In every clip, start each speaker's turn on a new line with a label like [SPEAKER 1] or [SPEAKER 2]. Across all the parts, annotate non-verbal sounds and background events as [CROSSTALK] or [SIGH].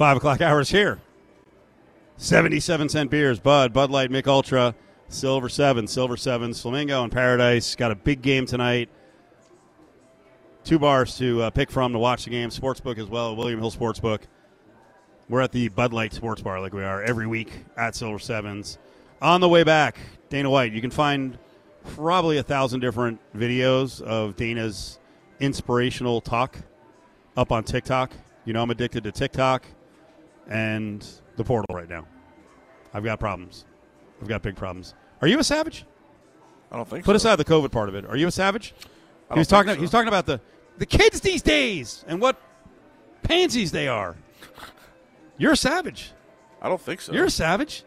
[SPEAKER 1] Five o'clock hours here. 77 cent beers Bud, Bud Light, Mich Ultra, Silver 7, Silver 7s, Flamingo and Paradise. Got a big game tonight. Two bars to uh, pick from to watch the game. Sportsbook as well, William Hill Sportsbook. We're at the Bud Light Sports Bar like we are every week at Silver Sevens. On the way back, Dana White. You can find probably a thousand different videos of Dana's inspirational talk up on TikTok. You know, I'm addicted to TikTok and the portal right now. I've got problems. I've got big problems. Are you a savage?
[SPEAKER 2] I don't think so.
[SPEAKER 1] Put
[SPEAKER 2] so.
[SPEAKER 1] aside the COVID part of it. Are you a savage?
[SPEAKER 2] I
[SPEAKER 1] He was talking.
[SPEAKER 2] think
[SPEAKER 1] He was talking about the the kids these days and what pansies they are. You're a savage.
[SPEAKER 2] I don't think so.
[SPEAKER 1] You're a savage.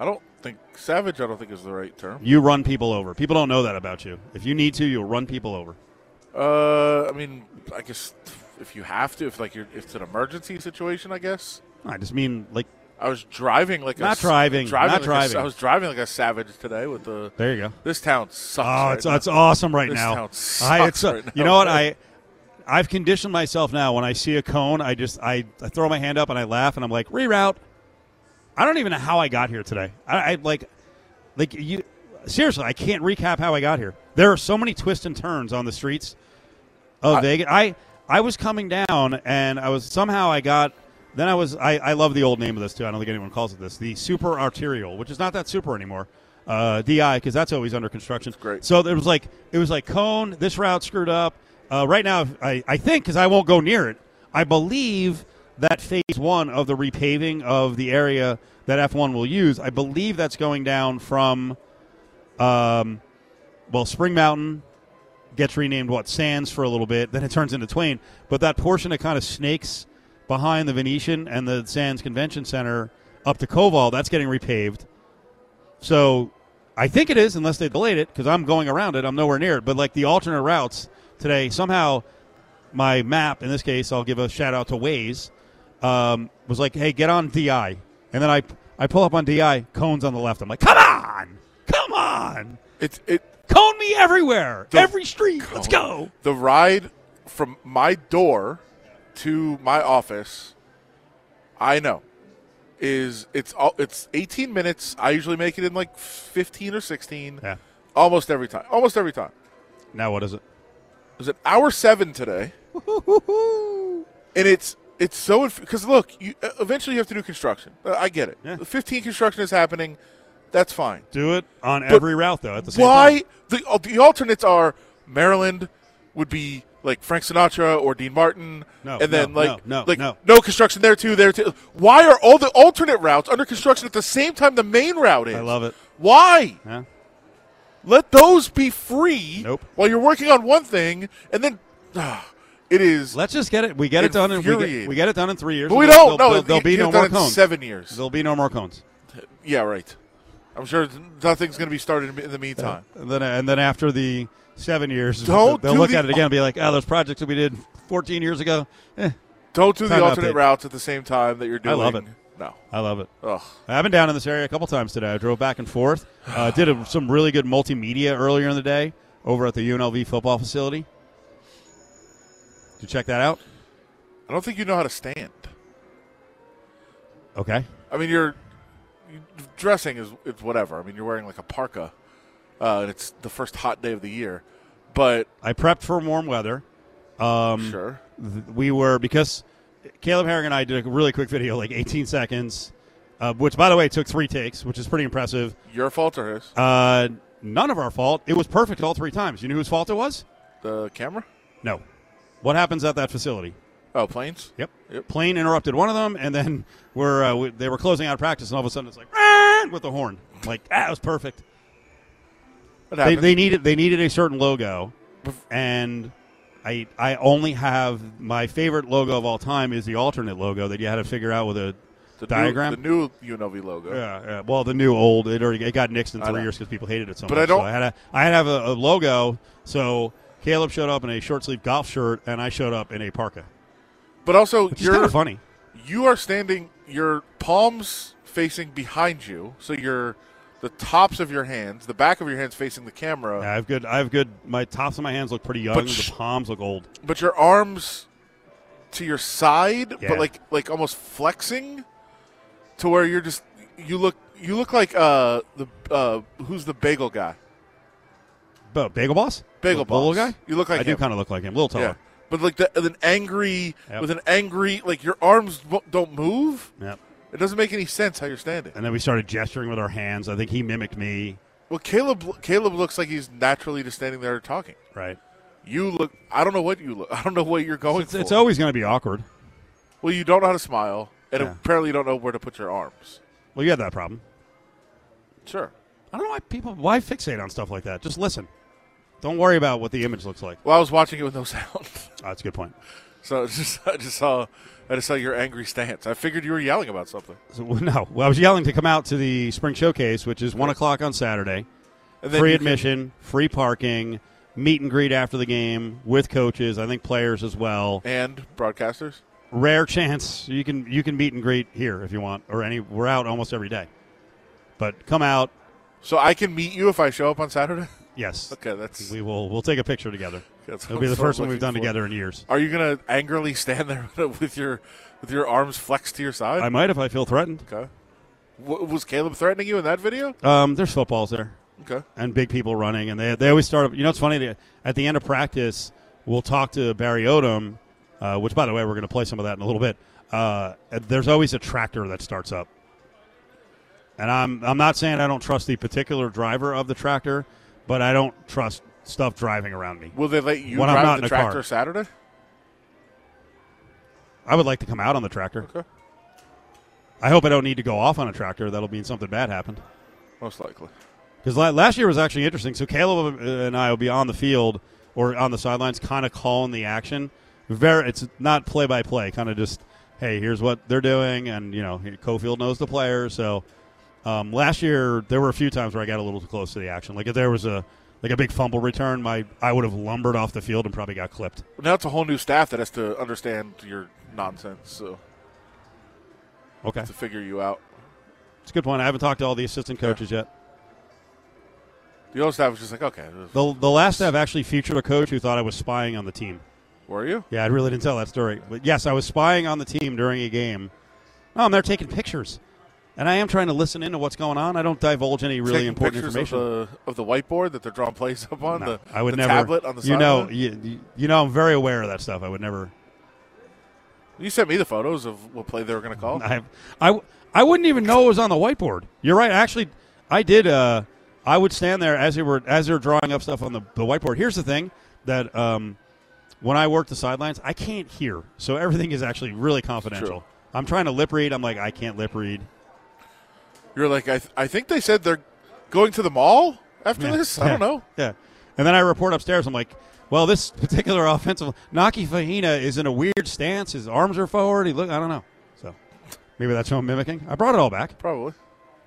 [SPEAKER 2] I don't think savage. I don't think is the right term.
[SPEAKER 1] You run people over. People don't know that about you. If you need to, you'll run people over.
[SPEAKER 2] Uh, I mean, I guess if you have to, if like you're, if it's an emergency situation, I guess.
[SPEAKER 1] I just mean like
[SPEAKER 2] I was driving like
[SPEAKER 1] Not
[SPEAKER 2] s-
[SPEAKER 1] driving, not
[SPEAKER 2] like
[SPEAKER 1] driving.
[SPEAKER 2] I was driving like a savage today with the.
[SPEAKER 1] there you go.
[SPEAKER 2] This town sucks.
[SPEAKER 1] Oh,
[SPEAKER 2] right
[SPEAKER 1] it's
[SPEAKER 2] now.
[SPEAKER 1] it's awesome right now.
[SPEAKER 2] This
[SPEAKER 1] now.
[SPEAKER 2] town
[SPEAKER 1] I,
[SPEAKER 2] sucks
[SPEAKER 1] it's, uh,
[SPEAKER 2] right
[SPEAKER 1] You
[SPEAKER 2] now.
[SPEAKER 1] know what? I I've conditioned myself now. When I see a cone, I just I, I throw my hand up and I laugh and I'm like reroute. I don't even know how I got here today. I, I like like you seriously. I can't recap how I got here. There are so many twists and turns on the streets of
[SPEAKER 2] I-
[SPEAKER 1] Vegas. I I was coming down and I was somehow I got. Then I was I, I love the old name of this too. I don't think anyone calls it this. The super arterial, which is not that super anymore. Uh, Di because that's always under construction.
[SPEAKER 2] great.
[SPEAKER 1] So it was like it was like cone. This route screwed up. Uh, right now, I, I think because I won't go near it. I believe that phase one of the repaving of the area that F1 will use. I believe that's going down from, um, well, Spring Mountain gets renamed what Sands for a little bit. Then it turns into Twain. But that portion that kind of snakes behind the Venetian and the Sands Convention Center up to Koval, that's getting repaved. So I think it is, unless they delayed it, because I'm going around it. I'm nowhere near it. But like the alternate routes today, somehow my map, in this case, I'll give a shout out to Waze, um, was like, hey, get on DI. And then I, I pull up on DI, cones on the left. I'm like, come on! Come on!
[SPEAKER 2] It's it.
[SPEAKER 1] Cone me everywhere!
[SPEAKER 2] The-
[SPEAKER 1] Every street! Let's go!
[SPEAKER 2] The ride from my door to my office, I know, is it's all it's 18 minutes. I usually make it in like 15 or 16.
[SPEAKER 1] Yeah.
[SPEAKER 2] Almost every time. Almost every time.
[SPEAKER 1] Now what is it?
[SPEAKER 2] It was at hour seven today, and it's it's so because look, you, uh, eventually you have to do construction. Uh, I get it.
[SPEAKER 1] Yeah.
[SPEAKER 2] 15 construction is happening. That's fine.
[SPEAKER 1] Do it on every route, though, at the same
[SPEAKER 2] Why
[SPEAKER 1] time.
[SPEAKER 2] the uh, the alternates are Maryland would be like Frank Sinatra or Dean Martin,
[SPEAKER 1] No,
[SPEAKER 2] and then
[SPEAKER 1] no,
[SPEAKER 2] like
[SPEAKER 1] no, no,
[SPEAKER 2] like
[SPEAKER 1] no.
[SPEAKER 2] construction there too, there too. Why are all the alternate routes under construction at the same time the main route is?
[SPEAKER 1] I love it.
[SPEAKER 2] Why?
[SPEAKER 1] Yeah.
[SPEAKER 2] Let those be free.
[SPEAKER 1] Nope.
[SPEAKER 2] While you're working on one thing, and then ah, it is.
[SPEAKER 1] Let's just get it. We get it done. In, we, get, we get it done in three years.
[SPEAKER 2] but we don't.
[SPEAKER 1] There'll,
[SPEAKER 2] No,
[SPEAKER 1] there'll, there'll be no more cones.
[SPEAKER 2] Seven years.
[SPEAKER 1] There'll be no more cones.
[SPEAKER 2] Yeah, right. I'm sure nothing's going to be started in the meantime.
[SPEAKER 1] And then, and then after the seven years,
[SPEAKER 2] Don't
[SPEAKER 1] they'll
[SPEAKER 2] do
[SPEAKER 1] look
[SPEAKER 2] the-
[SPEAKER 1] at it again and be like, "Oh, those projects that we did 14 years ago." Eh,
[SPEAKER 2] Don't do
[SPEAKER 1] Time
[SPEAKER 2] the alternate
[SPEAKER 1] update.
[SPEAKER 2] routes at the same time that you're
[SPEAKER 1] I
[SPEAKER 2] doing.
[SPEAKER 1] love it.
[SPEAKER 2] No.
[SPEAKER 1] I love it.
[SPEAKER 2] Ugh.
[SPEAKER 1] I've been down in this area a couple times today. I drove back and forth. Uh, did a, some really good multimedia earlier in the day over at the UNLV football facility. Did you check that out?
[SPEAKER 2] I don't think you know how to stand.
[SPEAKER 1] Okay.
[SPEAKER 2] I mean, you're you, dressing is it's whatever. I mean, you're wearing like a parka, uh, and it's the first hot day of the year. But
[SPEAKER 1] I prepped for warm weather. Um,
[SPEAKER 2] sure,
[SPEAKER 1] th- we were because Caleb Herring and I did a really quick video, like 18 seconds, uh, which by the way took three takes, which is pretty impressive.
[SPEAKER 2] your fault or his?
[SPEAKER 1] Uh, none of our fault. It was perfect all three times. You knew whose fault it was?
[SPEAKER 2] The camera?
[SPEAKER 1] No. What happens at that facility?
[SPEAKER 2] Oh, planes.
[SPEAKER 1] Yep.
[SPEAKER 2] Yep.
[SPEAKER 1] Plane interrupted one of them, and then we're uh, we, they were closing out practice, and all of a sudden it's like with the horn. Like ah, it was perfect. They, they needed they needed a certain logo, and I I only have my favorite logo of all time is the alternate logo that you had to figure out with a
[SPEAKER 2] the
[SPEAKER 1] diagram?
[SPEAKER 2] New, the new UNLV logo.
[SPEAKER 1] Yeah, yeah. Well, the new old it already it got nixed in three years because people hated it so
[SPEAKER 2] But
[SPEAKER 1] much.
[SPEAKER 2] I don't-
[SPEAKER 1] So I had a I had to have a, a logo. So Caleb showed up in a short sleeve golf shirt, and I showed up in a parka.
[SPEAKER 2] But also,
[SPEAKER 1] Which
[SPEAKER 2] you're
[SPEAKER 1] kind of funny.
[SPEAKER 2] you are standing. Your palms facing behind you, so your the tops of your hands, the back of your hands facing the camera,
[SPEAKER 1] Yeah, I have good. I have good. My tops of my hands look pretty young.
[SPEAKER 2] But
[SPEAKER 1] the
[SPEAKER 2] sh-
[SPEAKER 1] palms look old.
[SPEAKER 2] but your arms to your side,
[SPEAKER 1] Yeah.
[SPEAKER 2] but like like almost flexing to where you're just you look you look like uh the uh who's the bagel guy?
[SPEAKER 1] But Bagel Boss,
[SPEAKER 2] Bagel
[SPEAKER 1] the little guy.
[SPEAKER 2] You look like
[SPEAKER 1] I do kind of look like him, a little taller.
[SPEAKER 2] But like the, an angry
[SPEAKER 1] Yep.
[SPEAKER 2] with an angry like your arms don't move.
[SPEAKER 1] Yep.
[SPEAKER 2] It doesn't make any sense how you're standing.
[SPEAKER 1] And then we started gesturing with our hands. I think he mimicked me.
[SPEAKER 2] Well, Caleb Caleb looks like he's naturally just standing there talking.
[SPEAKER 1] Right.
[SPEAKER 2] You look. I don't know what you look. [LAUGHS] I don't know what you're going
[SPEAKER 1] It's,
[SPEAKER 2] for.
[SPEAKER 1] it's always going to be awkward.
[SPEAKER 2] well, you don't know how to smile, and
[SPEAKER 1] Yeah.
[SPEAKER 2] apparently you don't know where to put your arms.
[SPEAKER 1] Well, you have that problem.
[SPEAKER 2] Sure.
[SPEAKER 1] I don't know why people why fixate on stuff like that. Just listen. Don't worry about what the image looks like.
[SPEAKER 2] Well, I was watching it with no sound,
[SPEAKER 1] Oh, [LAUGHS] that's a good point.
[SPEAKER 2] so it's just I just saw I just saw your angry stance. I figured you were yelling about something.
[SPEAKER 1] So, no, well, I was yelling to come out to the spring showcase, which is one o'clock on Saturday.
[SPEAKER 2] And then
[SPEAKER 1] Free
[SPEAKER 2] you can-
[SPEAKER 1] admission, free parking, meet and greet after the game with coaches. I think players as well.
[SPEAKER 2] and broadcasters.
[SPEAKER 1] Rare chance you can you can meet and greet here if you want, or any. We're out almost every day, but come out.
[SPEAKER 2] So I can meet you if I show up on Saturday. [LAUGHS]
[SPEAKER 1] Yes,
[SPEAKER 2] Okay, that's
[SPEAKER 1] we will. We'll take a picture together. [LAUGHS] It'll be the first one we've done
[SPEAKER 2] for.
[SPEAKER 1] together in years.
[SPEAKER 2] Are you gonna angrily stand there [LAUGHS] with your with your arms flexed to your side?
[SPEAKER 1] I might if I feel threatened.
[SPEAKER 2] okay. W- was Caleb threatening you in that video?
[SPEAKER 1] Um, there's footballs there.
[SPEAKER 2] Okay.
[SPEAKER 1] and big people running, and they they always start. You know, it's funny. They, at the end of practice, we'll talk to Barry Odom, uh, which, by the way, we're going to play some of that in a little bit. Uh, there's always a tractor that starts up, and I'm I'm not saying I don't trust the particular driver of the tractor, but I don't trust stuff driving around me.
[SPEAKER 2] Will they let you
[SPEAKER 1] When I'm
[SPEAKER 2] drive
[SPEAKER 1] not in
[SPEAKER 2] the
[SPEAKER 1] car.
[SPEAKER 2] tractor Saturday?
[SPEAKER 1] I would like to come out on the tractor.
[SPEAKER 2] Okay.
[SPEAKER 1] I hope I don't need to go off on a tractor. That'll mean something bad happened.
[SPEAKER 2] Most likely.
[SPEAKER 1] Because last year was actually interesting. So Caleb uh, and I will be on the field or on the sidelines, kind of calling the action. Very, it's not play by play. Kind of just, hey, here's what they're doing, and you know, Cofield knows the players. So um, last year there were a few times where I got a little too close to the action. Like if there was a like a big fumble return, my I would have lumbered off the field and probably got clipped.
[SPEAKER 2] Now it's a whole new staff that has to understand your nonsense, so
[SPEAKER 1] Okay,
[SPEAKER 2] to figure you out.
[SPEAKER 1] it's a good point. I haven't talked to all the assistant coaches yet.
[SPEAKER 2] The old staff was just like, okay,
[SPEAKER 1] The the last staff actually featured a coach who thought I was spying on the team.
[SPEAKER 2] were you?
[SPEAKER 1] Yeah, I really didn't tell that story. But yes, I was spying on the team during a game. Oh, and they're taking pictures. And I am trying to listen into what's going on. I don't divulge any really
[SPEAKER 2] Taking
[SPEAKER 1] important
[SPEAKER 2] pictures
[SPEAKER 1] information.
[SPEAKER 2] of the of the whiteboard that they're drawing plays up on.
[SPEAKER 1] No,
[SPEAKER 2] the,
[SPEAKER 1] I would
[SPEAKER 2] the
[SPEAKER 1] never.
[SPEAKER 2] tablet on the
[SPEAKER 1] you know, you, you- you know, I'm very aware of that stuff. I would never.
[SPEAKER 2] You sent me the photos of what play they were going to call.
[SPEAKER 1] I, I, I wouldn't even know it was on the whiteboard. You're right. Actually, I did. Uh, I would stand there as they were as they were drawing up stuff on the, the whiteboard. Here's the thing that um, when I work the sidelines, I can't hear, so everything is actually really confidential. I'm trying to lip read. I'm like, I can't lip read.
[SPEAKER 2] You're like, I, th- I think they said they're going to the mall after
[SPEAKER 1] Yeah.
[SPEAKER 2] this. I don't know.
[SPEAKER 1] Yeah. And then I report upstairs. I'm like, well, this particular [LAUGHS] offensive Naki Fahina is in a weird stance. His arms are forward. He look. I don't know. So maybe that's what I'm mimicking. I brought it all back.
[SPEAKER 2] Probably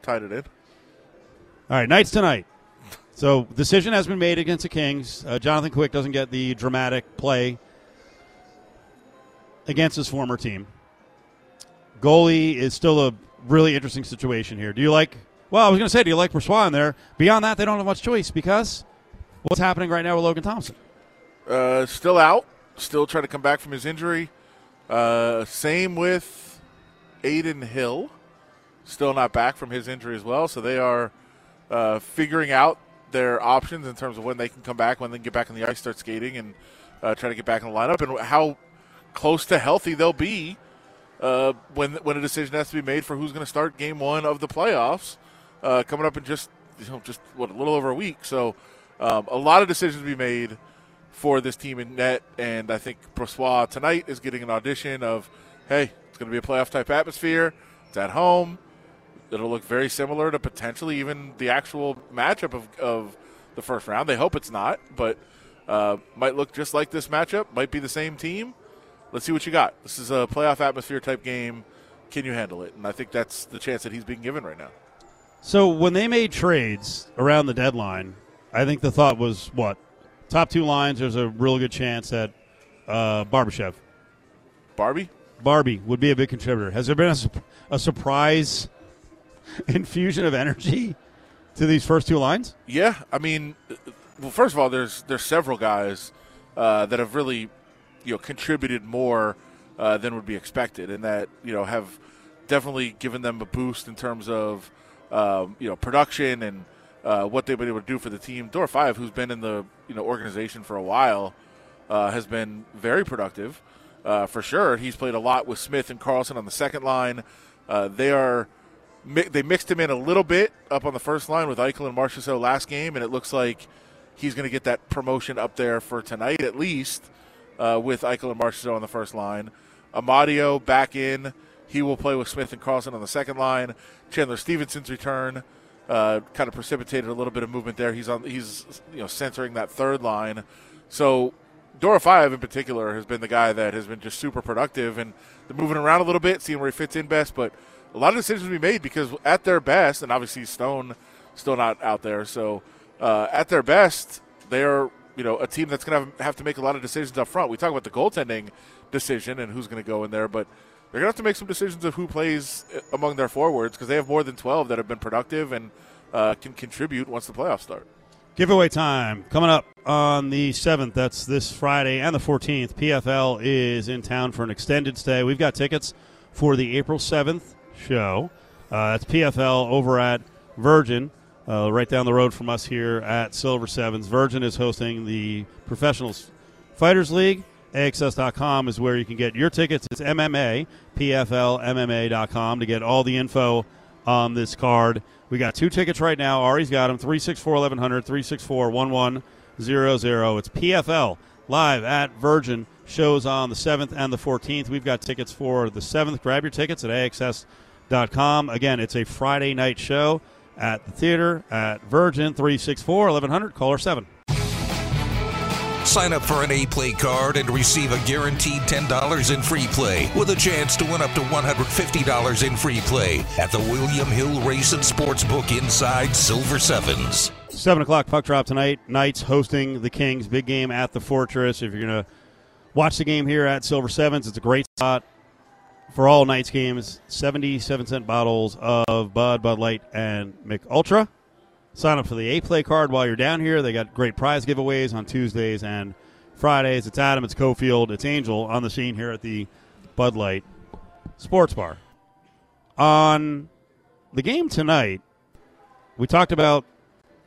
[SPEAKER 2] tied it in.
[SPEAKER 1] All right, Knights tonight. So decision has been made against the Kings. Uh, Jonathan Quick doesn't get the dramatic play against his former team. Goalie is still a really interesting situation here. Do you like? Well, I was going to say, do you like in there? Beyond that, they don't have much choice because what's happening right now with Logan Thompson?
[SPEAKER 2] Uh, still out. Still trying to come back from his injury. Uh, same with Adin Hill. Still not back from his injury as well. So they are uh, figuring out their options in terms of when they can come back, when they can get back on the ice, start skating, and uh, try to get back in the lineup, and how close to healthy they'll be uh, when when a decision has to be made for who's going to start Game One of the playoffs uh, coming up in just you know just what a little over a week. So um, a lot of decisions to be made for this team in net, and I think Brossoit tonight is getting an audition of, hey, it's going to be a playoff type atmosphere. It's at home. It'll look very similar to potentially even the actual matchup of, of the first round. They hope it's not, but uh, might look just like this matchup. Might be the same team. Let's see what you got. This is a playoff atmosphere type game. Can you handle it? And I think that's the chance that he's being given right now.
[SPEAKER 1] So when they made trades around the deadline, I think the thought was what top two lines. There's a real good chance that uh, Barbashev,
[SPEAKER 2] Barbie?
[SPEAKER 1] Barbie would be a big contributor. Has there been a, sup- a surprise [LAUGHS] infusion of energy to these first two lines?
[SPEAKER 2] Yeah, I mean, uh, well, first of all, there's there's several guys uh, that have really, you know, contributed more uh, than would be expected, and that you know have definitely given them a boost in terms of um, you know production and uh, what they've been able to do for the team. Dorofeyev, who's been in the you know organization for a while, uh, has been very productive uh, for sure. He's played a lot with Smith and Karlsson on the second line. Uh, they are they mixed him in a little bit up on the first line with Eichel and Marchessault last game, and it looks like he's going to get that promotion up there for tonight at least uh, with Eichel and Marchessault on the first line. Amadio back in. He will play with Smith and Karlsson on the second line. Chandler Stephenson's return uh, kind of precipitated a little bit of movement there. He's on. He's you know centering that third line. So Dorofeyev in particular has been the guy that has been just super productive and they're moving around a little bit, seeing where he fits in best. But a lot of decisions be made because at their best, and obviously Stone still not out there, so uh, at their best, they're you know a team that's going to have to make a lot of decisions up front. We talk about the goaltending decision and who's going to go in there, but they're going to have to make some decisions of who plays among their forwards because they have more than 12 that have been productive and uh, can contribute once the playoffs start.
[SPEAKER 1] Giveaway time coming up on the 7th. That's this Friday and the 14th. PFL is in town for an extended stay. We've got tickets for the April 7th show. Uh, that's PFL over at Virgin, uh, right down the road from us here at Silver Sevens. Virgin is hosting the Professionals Fighters League. AXS.com is where you can get your tickets. It's MMA, PFLMMA.com to get all the info on this card. We got two tickets right now. Ari's got them 364 1100, 364 1100. It's PFL live at Virgin. Shows on the 7th and the 14th. We've got tickets for the 7th. Grab your tickets at AXS.com. Again, it's a Friday night show at the theater at Virgin 364 1100. Caller 7.
[SPEAKER 3] Sign up for an A Play card and receive a guaranteed $10 in free play with a chance to win up to $150 in free play at the William Hill Race and Sportsbook inside Silver Sevens.
[SPEAKER 1] 7 o'clock puck drop tonight. Knights hosting the Kings. Big game at the Fortress. If you're going to watch the game here at Silver Sevens, it's a great spot for all night's games. 77 cent bottles of Bud, Bud Light, and Mich Ultra. Sign up for the A Play card while you're down here. They got great prize giveaways on Tuesdays and Fridays. It's Adam, it's Cofield, it's Angel on the scene here at the Bud Light Sports Bar. On the game tonight, we talked about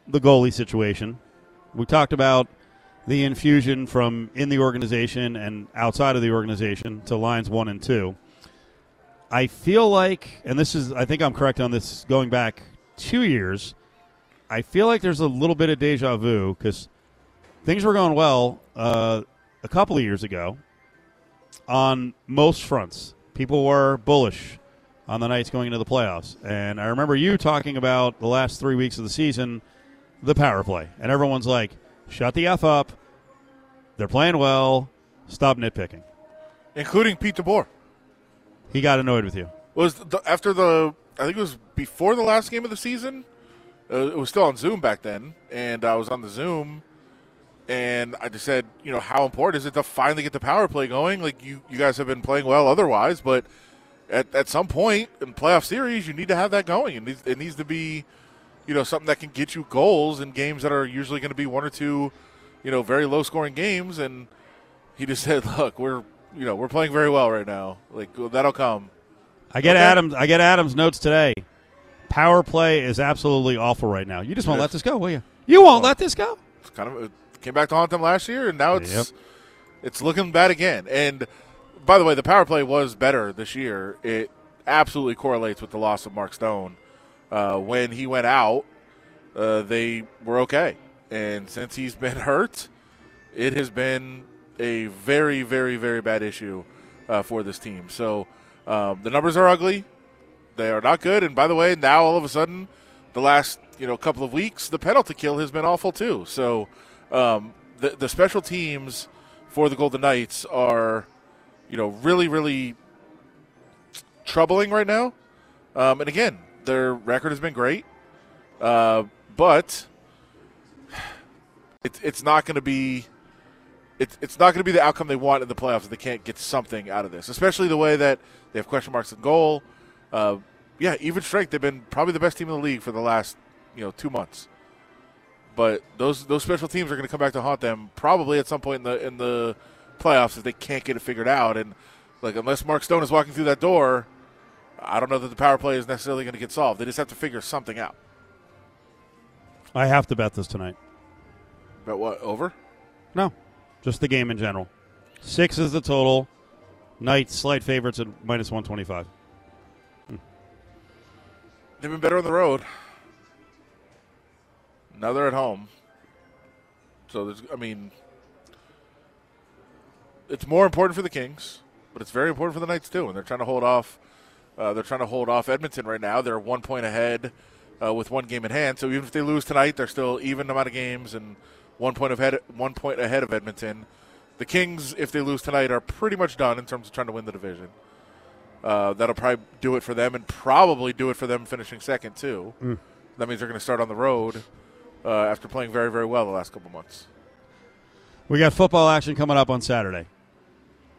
[SPEAKER 1] the goalie situation. We talked about the infusion from in the organization and outside of the organization to lines one and two. I feel like, and this is, I think I'm correct on this going back two years I feel like there's a little bit of deja vu because things were going well uh, a couple of years ago on most fronts. People were bullish on the Knights going into the playoffs. And I remember you talking about the last three weeks of the season, the power play. And everyone's like, shut the F up. They're playing well. Stop nitpicking.
[SPEAKER 2] Including Pete DeBoer.
[SPEAKER 1] He got annoyed with you.
[SPEAKER 2] Was the, after the, I think it was before the last game of the season? Uh, it was still on Zoom back then, and I was on the Zoom, and I just said, you know, how important is it to finally get the power play going? Like you, you guys have been playing well otherwise, but at, at some point in playoff series, you need to have that going. It it needs to be, you know, something that can get you goals in games that are usually going to be one or two, you know, very low scoring games. And he just [LAUGHS] said, look, we're, you know, we're playing very well right now. Like that'll come.
[SPEAKER 1] I get okay. Adams. I get Adams notes today. Power play is absolutely awful right now. You just won't let this go, will you? You won't let this go.
[SPEAKER 2] It's kind of it came back to haunt them last year, and now it's yep. it's looking bad again. And by the way, the power play was better this year. It absolutely correlates with the loss of Mark Stone. Uh, when he went out, uh, they were okay, and since he's been [LAUGHS] hurt, it has been a very, very, very bad issue uh, for this team. So um, the numbers are ugly. They are not good. And by the way, now all of a sudden, the last you know couple of weeks, the penalty kill has been awful too. So um, the the special teams for the Golden Knights are you know really really troubling right now. Um, and again, their record has been great, uh, but [SIGHS] it, it's not going to be. It's, it's not going to be the outcome they want in the playoffs if they can't get something out of this, especially the way that they have question marks in goal. Uh, yeah, even strength. They've been probably the best team in the league for the last you know two months. But those those special teams are going to come back to haunt them probably at some point in the in the playoffs if they can't get it figured out. And Like unless Mark Stone is walking through that door, I don't know that the power play is necessarily going to get solved. They just have to figure something out.
[SPEAKER 1] I have to bet this tonight.
[SPEAKER 2] Bet what over?
[SPEAKER 1] No, just the game in general. Six is the total. Knights slight favorites at minus one twenty five.
[SPEAKER 2] They've been better on the road. Now they're at home. So there's, I mean, it's more important for the Kings, but it's very important for the Knights too. And they're trying to hold off. Uh, they're trying to hold off Edmonton right now. They're one point ahead uh, with one game in hand. So even if they lose tonight, they're still even amount of games and one point ahead. One point ahead of Edmonton. The Kings, if they lose tonight, are pretty much done in terms of trying to win the division. Uh, that'll probably do it for them, and probably do it for them finishing second too.
[SPEAKER 1] Mm.
[SPEAKER 2] That means they're going to start on the road uh, after playing very, very well the last couple months.
[SPEAKER 1] We got football action coming up on Saturday.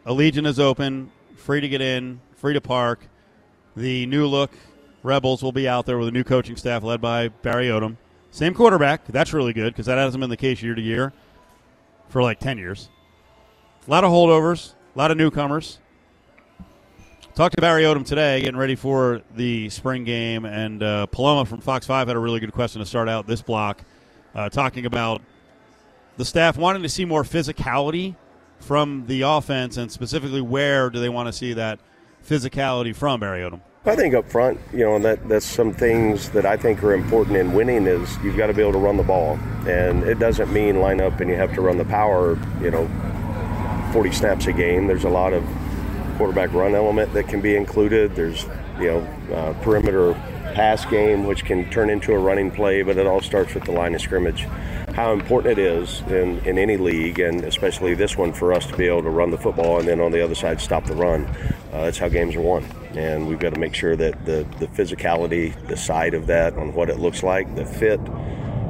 [SPEAKER 1] Allegiant is open, free to get in, free to park. The new look Rebels will be out there with a new coaching staff led by Barry Odom. Same quarterback. That's really good because that hasn't been the case year to year for like 10 years. A lot of holdovers, a lot of newcomers. Talked to Barry Odom today, getting ready for the spring game, and uh, Paloma from Fox 5 had a really good question to start out this block, uh, talking about the staff wanting to see more physicality from the offense, and specifically where do they want to see that physicality from Barry Odom?
[SPEAKER 4] I think up front, you know, that that's some things that I think are important in winning is you've got to be able to run the ball, and it doesn't mean line up and you have to run the power, you know, 40 snaps a game. There's a lot of quarterback run element that can be included. There's you know uh, perimeter pass game which can turn into a running play, but it all starts with the line of scrimmage. How important it is in, in any league, and especially this one, for us to be able to run the football and then on the other side stop the run. Uh, that's how games are won, and we've got to make sure that the the physicality, the side of that, on what it looks like, the fit.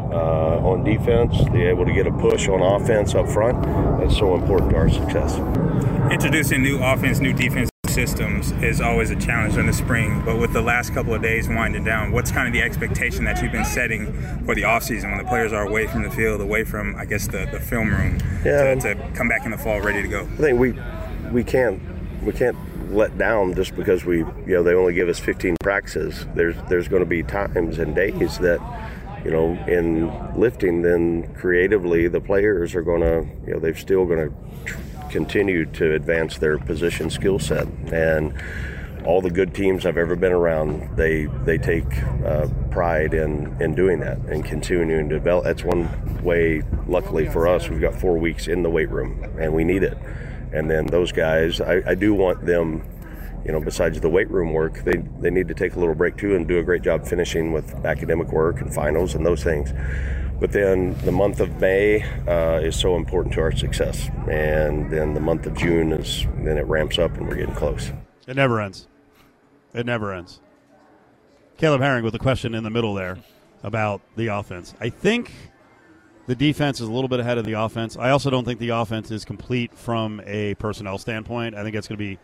[SPEAKER 4] Uh, on defense, the able to get a push on offense up front. That's so important to our success.
[SPEAKER 5] Introducing new offense, new defense systems is always a challenge in the spring. But with the last couple of days winding down, what's kind of the expectation that you've been setting for the offseason when the players are away from the field, away from, I guess, the, the film room
[SPEAKER 4] Yeah.
[SPEAKER 5] to, to come back in the fall ready to go?
[SPEAKER 4] I think we we can't we can't let down just because we you know they only give us 15 practices. There's there's going to be times and days that you know in lifting then creatively the players are going to you know they're still going to continue to advance their position skill set and all the good teams I've ever been around, they they take uh, pride in in doing that and continuing to develop. That's one way. Luckily for us, we've got four weeks in the weight room, and we need it. And then those guys, I, I do want them. You know, besides the weight room work, they, they need to take a little break too and do a great job finishing with academic work and finals and those things. But then the month of May uh, is so important to our success, and then the month of June is then it ramps up and we're getting close.
[SPEAKER 1] It never ends. It never ends. Caleb Herring with a question in the middle there about the offense. I think the defense is a little bit ahead of the offense. I also don't think the offense is complete from a personnel standpoint. I think it's going to be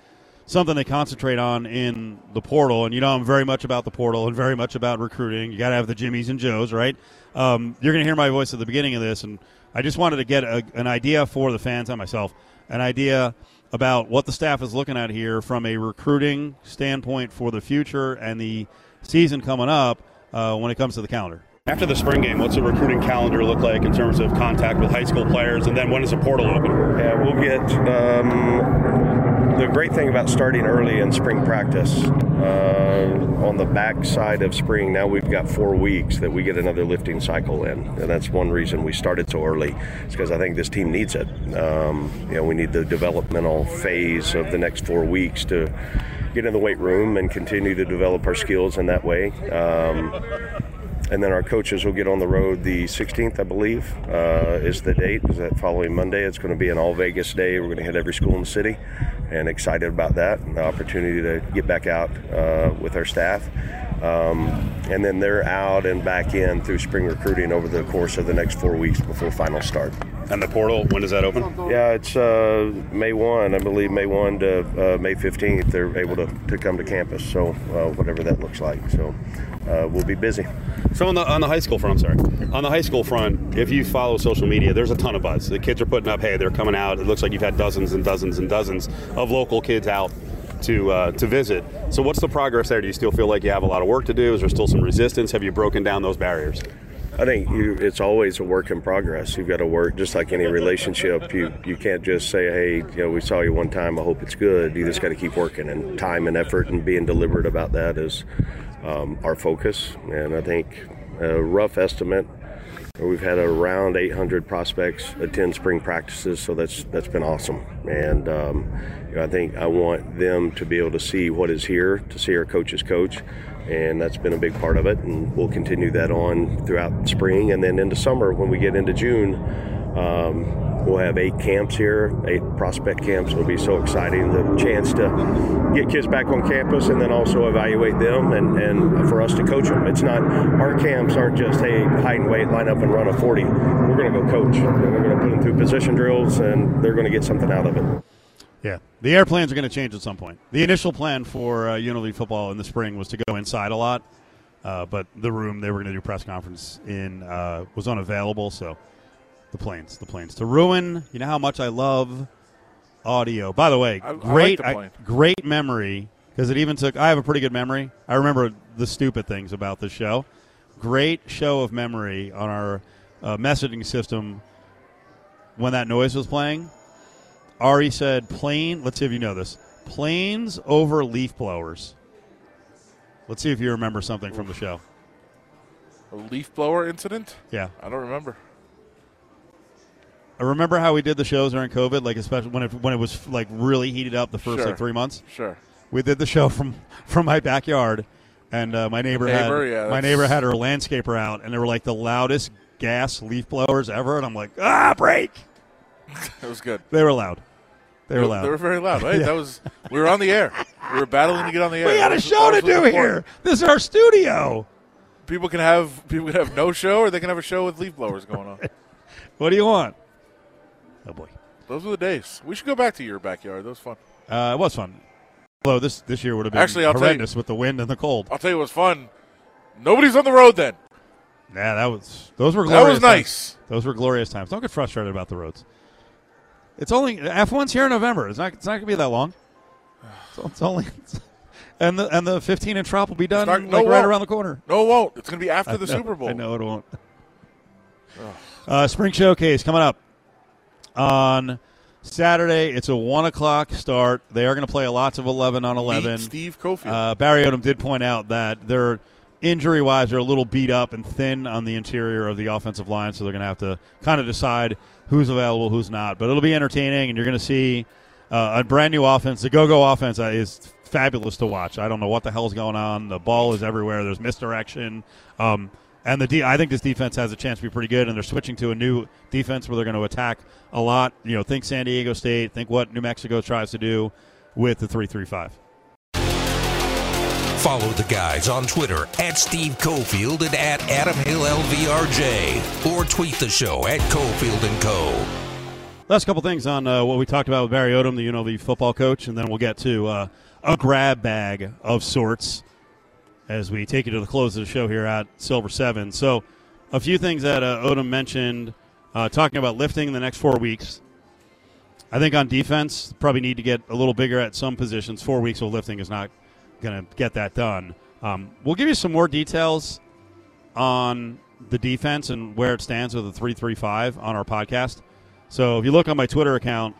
[SPEAKER 1] something they concentrate on in the portal. And you know, I'm very much about the portal and very much about recruiting. You got to have the Jimmies and Joes, right? Um, you're going to hear my voice at the beginning of this, and I just wanted to get a, an idea for the fans and myself, an idea about what the staff is looking at here from a recruiting standpoint for the future and the season coming up uh, when it comes to the calendar.
[SPEAKER 6] After the spring game, what's the recruiting calendar look like in terms of contact with high school players? And then when is the portal open?
[SPEAKER 4] Yeah, we'll get. Um, the great thing about starting early in spring practice, uh, on the back side of spring, now we've got four weeks that we get another lifting cycle in, and that's one reason we started so early. It's because I think this team needs it. Um, you know, we need the developmental phase of the next four weeks to get in the weight room and continue to develop our skills in that way. Um, and then our coaches will get on the road the 16th, I believe, uh, is the date. Is that following Monday? It's going to be an all Vegas day. We're going to hit every school in the city, and excited about that. And the opportunity to get back out uh, with our staff. Um, and then they're out and back in through spring recruiting over the course of the next four weeks before finals start.
[SPEAKER 6] And the portal, when does that open?
[SPEAKER 4] Yeah, it's uh, May 1, I believe, May 1 to uh, May 15th. They're able to, to come to campus, so uh, whatever that looks like. So uh, we'll be busy.
[SPEAKER 6] So on the on the high school front, I'm sorry, on the high school front, if you follow social media, there's a ton of buzz. The kids are putting up, hey, they're coming out. It looks like you've had dozens and dozens and dozens of local kids out to uh, to visit. So what's the progress there? Do you still feel like you have a lot of work to do? Is there still some resistance? Have you broken down those barriers?
[SPEAKER 4] I think you, it's always a work in progress. You've got to work just like any relationship. You you can't just say, hey, you know, we saw you one time. I hope it's good. You just got to keep working, and time and effort and being deliberate about that is um, our focus. And I think a rough estimate, we've had around 800 prospects attend spring practices, so that's that's been awesome. And um, you know, I think I want them to be able to see what is here, to see our coaches coach and that's been a big part of it. And we'll continue that on throughout spring and then into summer. When we get into June, um, we'll have eight camps here, eight prospect camps. It'll be so exciting. The chance to get kids back on campus and then also evaluate them and, and for us to coach them. It's not our camps aren't just hey height and weight, line up and run a 40. We're going to go coach. And we're going to put them through position drills and they're going to get something out of it.
[SPEAKER 1] Yeah, the airplanes are going to change at some point. The initial plan for uh, UNLV football in the spring was to go inside a lot, uh, but the room they were going to do press conference in uh, was unavailable. So the planes, the planes to ruin. You know how much I love audio. By the way,
[SPEAKER 2] I- I like
[SPEAKER 1] great,
[SPEAKER 2] plane.
[SPEAKER 1] great memory because it even took. I have a pretty good memory. I remember the stupid things about the show. Great show of memory on our uh, messaging system when that noise was playing. Ari said plane. Let's see if you know this. Planes over leaf blowers. Let's see if you remember something from the show.
[SPEAKER 2] A leaf blower incident?
[SPEAKER 1] Yeah,
[SPEAKER 2] I don't remember.
[SPEAKER 1] I remember how we did the shows during COVID, like especially when it when it was like really heated up the first
[SPEAKER 2] Sure.
[SPEAKER 1] like three months.
[SPEAKER 2] Sure.
[SPEAKER 1] We did the show from from my backyard, and uh, my neighbor,
[SPEAKER 2] Neighbor,
[SPEAKER 1] had
[SPEAKER 2] yeah,
[SPEAKER 1] my
[SPEAKER 2] that's-
[SPEAKER 1] neighbor had her landscaper out, and they were like the loudest gas leaf blowers ever, and I'm like, ah, break!
[SPEAKER 2] It was good.
[SPEAKER 1] They were loud. They were loud.
[SPEAKER 2] They were very loud. Hey, that was we were on the air. We were battling to get on the air.
[SPEAKER 1] we had a show to do here. This is our studio.
[SPEAKER 2] People can have people can have no show, or they can have a show with leaf blowers going on. [LAUGHS]
[SPEAKER 1] What do you want? Oh boy.
[SPEAKER 2] Those were the days. We should go back to your backyard. That was fun.
[SPEAKER 1] Uh, it was fun. Although this this year would have been
[SPEAKER 2] Actually, I'll tell you-
[SPEAKER 1] horrendous with the wind and the cold.
[SPEAKER 2] I'll tell you what's fun. Nobody's on the road then.
[SPEAKER 1] Yeah, that was those were
[SPEAKER 2] That was nice.
[SPEAKER 1] Times. Those were glorious times. Don't get frustrated about the roads. It's only F1's here in November. It's not. It's not gonna be that long. So it's only. [LAUGHS] and the and the 15 inch drop will be done
[SPEAKER 2] not-
[SPEAKER 1] like
[SPEAKER 2] no,
[SPEAKER 1] right
[SPEAKER 2] won't.
[SPEAKER 1] around the corner.
[SPEAKER 2] No, it won't. It's going to be after
[SPEAKER 1] I
[SPEAKER 2] the
[SPEAKER 1] know-
[SPEAKER 2] Super Bowl.
[SPEAKER 1] I know it won't. Uh, Spring Showcase coming up on Saturday. It's a one o'clock start. They are going to play lots of 11 on 11.
[SPEAKER 2] Meet Steve Cofield.
[SPEAKER 1] Uh, Barry Odom did point out that they're injury wise, they're a little beat up and thin on the interior of the offensive line, so they're going to have to kind of decide who's available, who's not. But it'll be entertaining, and you're going to see uh, a brand new offense. The go go offense uh, is fabulous to watch. I don't know what the hell's going on. The ball is everywhere. There's misdirection. Um, and the de- I think this defense has a chance to be pretty good, and they're switching to a new defense where they're going to attack a lot. You know, think San Diego State, think what New Mexico tries to do with the three three five.
[SPEAKER 3] Follow the guys on Twitter at Steve Cofield and at Adam Hill LVRJ. Or tweet the show at Cofield and Co.
[SPEAKER 1] Last couple things on uh, what we talked about with Barry Odom, the UNLV football coach, and then we'll get to uh, a grab bag of sorts as we take you to the close of the show here at Silver Seven. So, a few things that uh, Odom mentioned, uh, talking about lifting in the next four weeks. I think on defense, probably need to get a little bigger at some positions. Four weeks of lifting is not going to get that done. Um, we'll give you some more details on the defense and where it stands with the 335 on our podcast. So if you look on my Twitter account,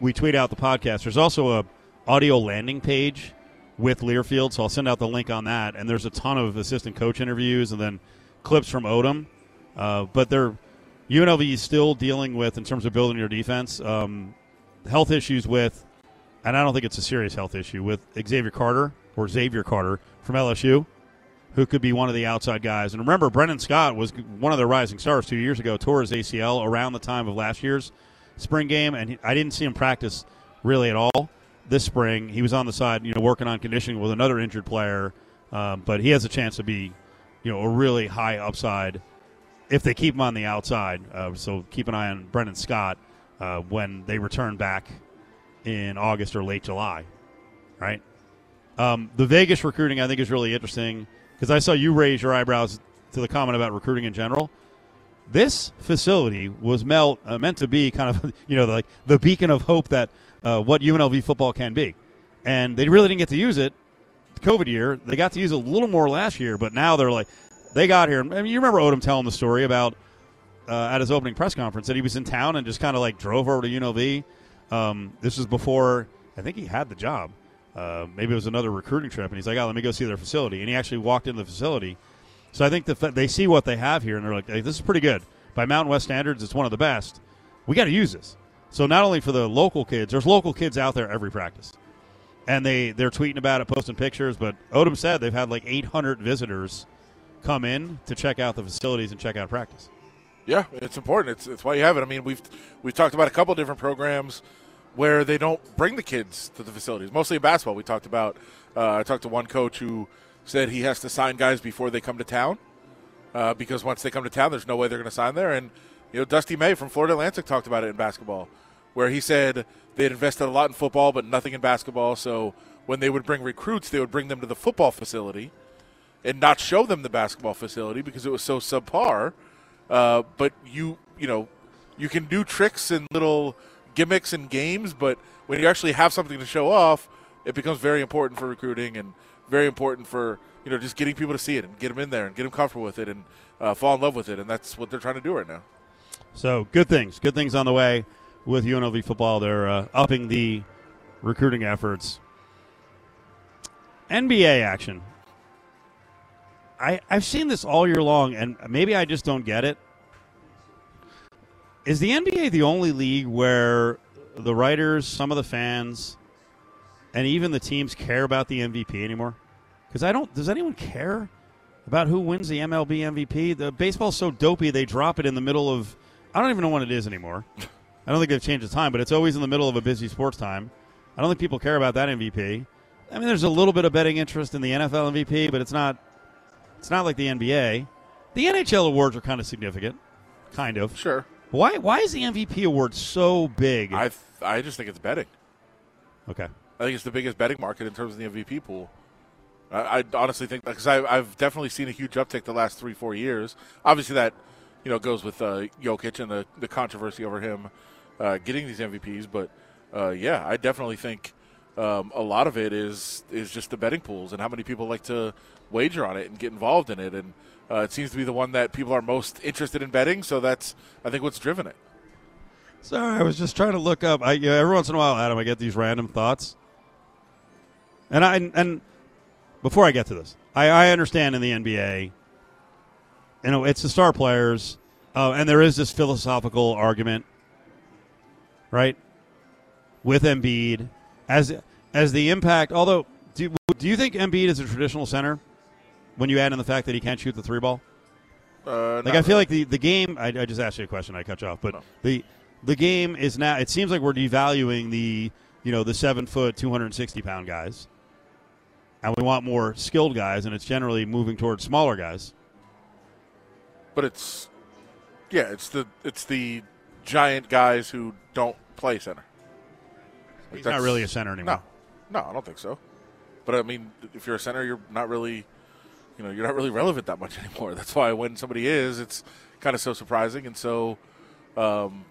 [SPEAKER 1] we tweet out the podcast. There's also a audio landing page with Learfield, so I'll send out the link on that. And there's a ton of assistant coach interviews and then clips from Odom. Uh, but they're UNLV is still dealing with in terms of building your defense um, health issues with, and I don't think it's a serious health issue with Xavier Carter or Xavier Carter from LSU who could be one of the outside guys. And remember, Brennan Scott was one of the rising stars two years ago, tore his ACL around the time of last year's spring game, and I didn't see him practice really at all this spring. He was on the side, you know, working on conditioning with another injured player, um, but he has a chance to be, you know, a really high upside if they keep him on the outside. Uh, so keep an eye on Brendan Scott uh, when they return back in August or late July, right? Um, the Vegas recruiting, I think, is really interesting because I saw you raise your eyebrows to the comment about recruiting in general. This facility was uh, meant to be kind of, [LAUGHS] you know, like the beacon of hope that uh, what UNLV football can be. And they really didn't get to use it COVID year. They got to use it a little more last year, but now they're like, they got here. I mean, you remember Odom telling the story about uh, at his opening press conference that he was in town and just kind of like drove over to UNLV. Um, this was before I think he had the job. Uh, maybe it was another recruiting trip, and he's like, "Oh, let me go see their facility." And he actually walked into the facility. So I think the, they see what they have here, and they're like, hey, "This is pretty good by Mountain West standards. It's one of the best. We got to use this." So not only for the local kids, there's local kids out there every practice, and they they're tweeting about it, posting pictures. But Odom said they've had like 800 visitors come in to check out the facilities and check out practice.
[SPEAKER 2] Yeah, it's important. It's, it's why you have it. I mean, we've we've talked about a couple different programs where they don't bring the kids to the facilities. Mostly in basketball. We talked about. Uh, I talked to one coach who said he has to sign guys before they come to town uh, because once they come to town, there's no way they're going to sign there. And you know, Dusty May from Florida Atlantic talked about it in basketball, where he said they had invested a lot in football but nothing in basketball. So when they would bring recruits, they would bring them to the football facility and not show them the basketball facility because it was so subpar uh, but you, you know, you can do tricks and little gimmicks and games, but when you actually have something to show off, it becomes very important for recruiting and very important for you know just getting people to see it and get them in there and get them comfortable with it and uh, fall in love with it, and that's what they're trying to do right now.
[SPEAKER 1] So good things, good things on the way with UNLV football. They're uh, upping the recruiting efforts. NBA action. I, I've seen this all year long, and maybe I just don't get it. Is the NBA the only league where the writers, some of the fans, and even the teams care about the MVP anymore? Because I don't. Does anyone care about who wins the MLB MVP? The baseball's so dopey they drop it in the middle of. I don't even know when it is anymore. I don't think they've changed the time, but it's always in the middle of a busy sports time. I don't think people care about that MVP. I mean, there's a little bit of betting interest in the NFL MVP, but it's not it's not like the NBA. The NHL awards are kind of significant, kind of.
[SPEAKER 2] Sure.
[SPEAKER 1] Why? Why is the MVP award so big?
[SPEAKER 2] I I just think it's betting.
[SPEAKER 1] Okay.
[SPEAKER 2] I think it's the biggest betting market in terms of the MVP pool. I, I honestly think because I've definitely seen a huge uptick the last three four years. Obviously, that you know goes with uh, Jokic and the, the controversy over him uh, getting these MVPs. But uh, yeah, I definitely think um, a lot of it is is just the betting pools and how many people like to wager on it and get involved in it. And uh, it seems to be the one that people are most interested in betting. So that's, I think, what's driven it.
[SPEAKER 1] Sorry, I was just trying to look up. I, every once in a while, Adam, I get these random thoughts. And I and before I get to this, I, I understand in the NBA, you know, it's the star players, uh, and there is this philosophical argument, right, with Embiid as as the impact. Although, do do you think Embiid is a traditional center? when you add in the fact that he can't shoot the three ball?
[SPEAKER 2] Uh,
[SPEAKER 1] like I feel like the, the game. I, I, just asked you a question. I cut you off, but no. the the game is now. It seems like we're devaluing the you know the seven foot, two hundred and sixty pound guys, and we want more skilled guys, and it's generally moving towards smaller guys.
[SPEAKER 2] But it's yeah, it's the it's the giant guys who don't play center.
[SPEAKER 1] He's not really a center anymore.
[SPEAKER 2] No, no, I don't think so. But I mean, if you're a center, you're not really you know you're not really relevant that much [LAUGHS] anymore. That's why when somebody is, it's kind of so surprising and so um,